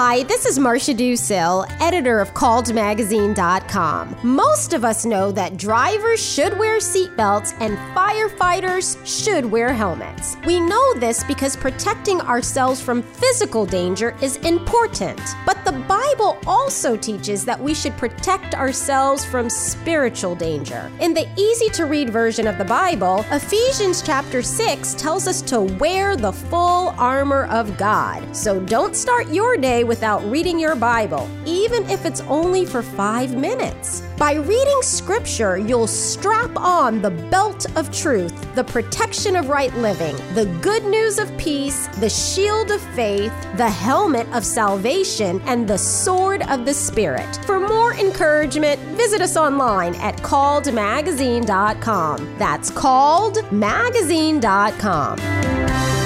Hi, this is Marcia Dusil, editor of CalledMagazine.com. Most of us know that drivers should wear seatbelts and firefighters should wear helmets. We know this because protecting ourselves from physical danger is important. But the Bible also teaches that we should protect ourselves from spiritual danger. In the easy to read version of the Bible, Ephesians chapter 6 tells us to wear the full armor of God. So don't start your day without reading your Bible, even if it's only for five minutes. By reading Scripture, you'll strap on the belt of truth, the protection of right living, the good news of peace, the shield of faith, the helmet of salvation, and the sword of the Spirit. For more encouragement, visit us online at calledmagazine.com. That's calledmagazine.com.